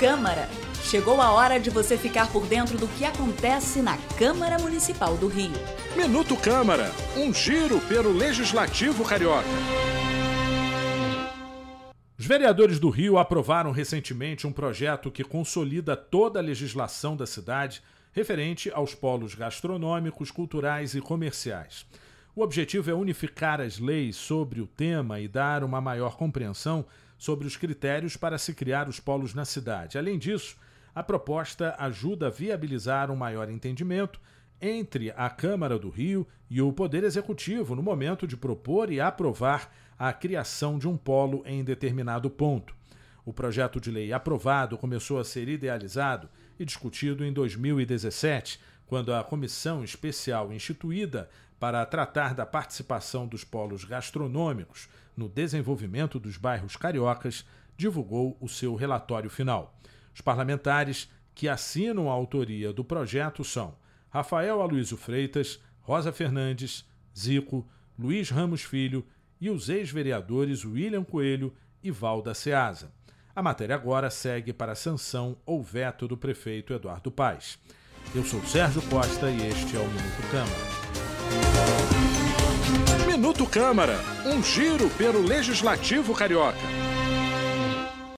Câmara. Chegou a hora de você ficar por dentro do que acontece na Câmara Municipal do Rio. Minuto Câmara, um giro pelo Legislativo Carioca. Os vereadores do Rio aprovaram recentemente um projeto que consolida toda a legislação da cidade referente aos polos gastronômicos, culturais e comerciais. O objetivo é unificar as leis sobre o tema e dar uma maior compreensão sobre os critérios para se criar os polos na cidade. Além disso, a proposta ajuda a viabilizar um maior entendimento entre a Câmara do Rio e o Poder Executivo no momento de propor e aprovar a criação de um polo em determinado ponto. O projeto de lei aprovado começou a ser idealizado e discutido em 2017, quando a comissão especial instituída para tratar da participação dos polos gastronômicos no desenvolvimento dos bairros cariocas divulgou o seu relatório final. Os parlamentares que assinam a autoria do projeto são Rafael Aloysio Freitas, Rosa Fernandes, Zico, Luiz Ramos Filho e os ex-vereadores William Coelho e Valda Ceasa. A matéria agora segue para sanção ou veto do prefeito Eduardo Paes. Eu sou Sérgio Costa e este é o Minuto Câmara. Minuto Câmara, um giro pelo Legislativo Carioca.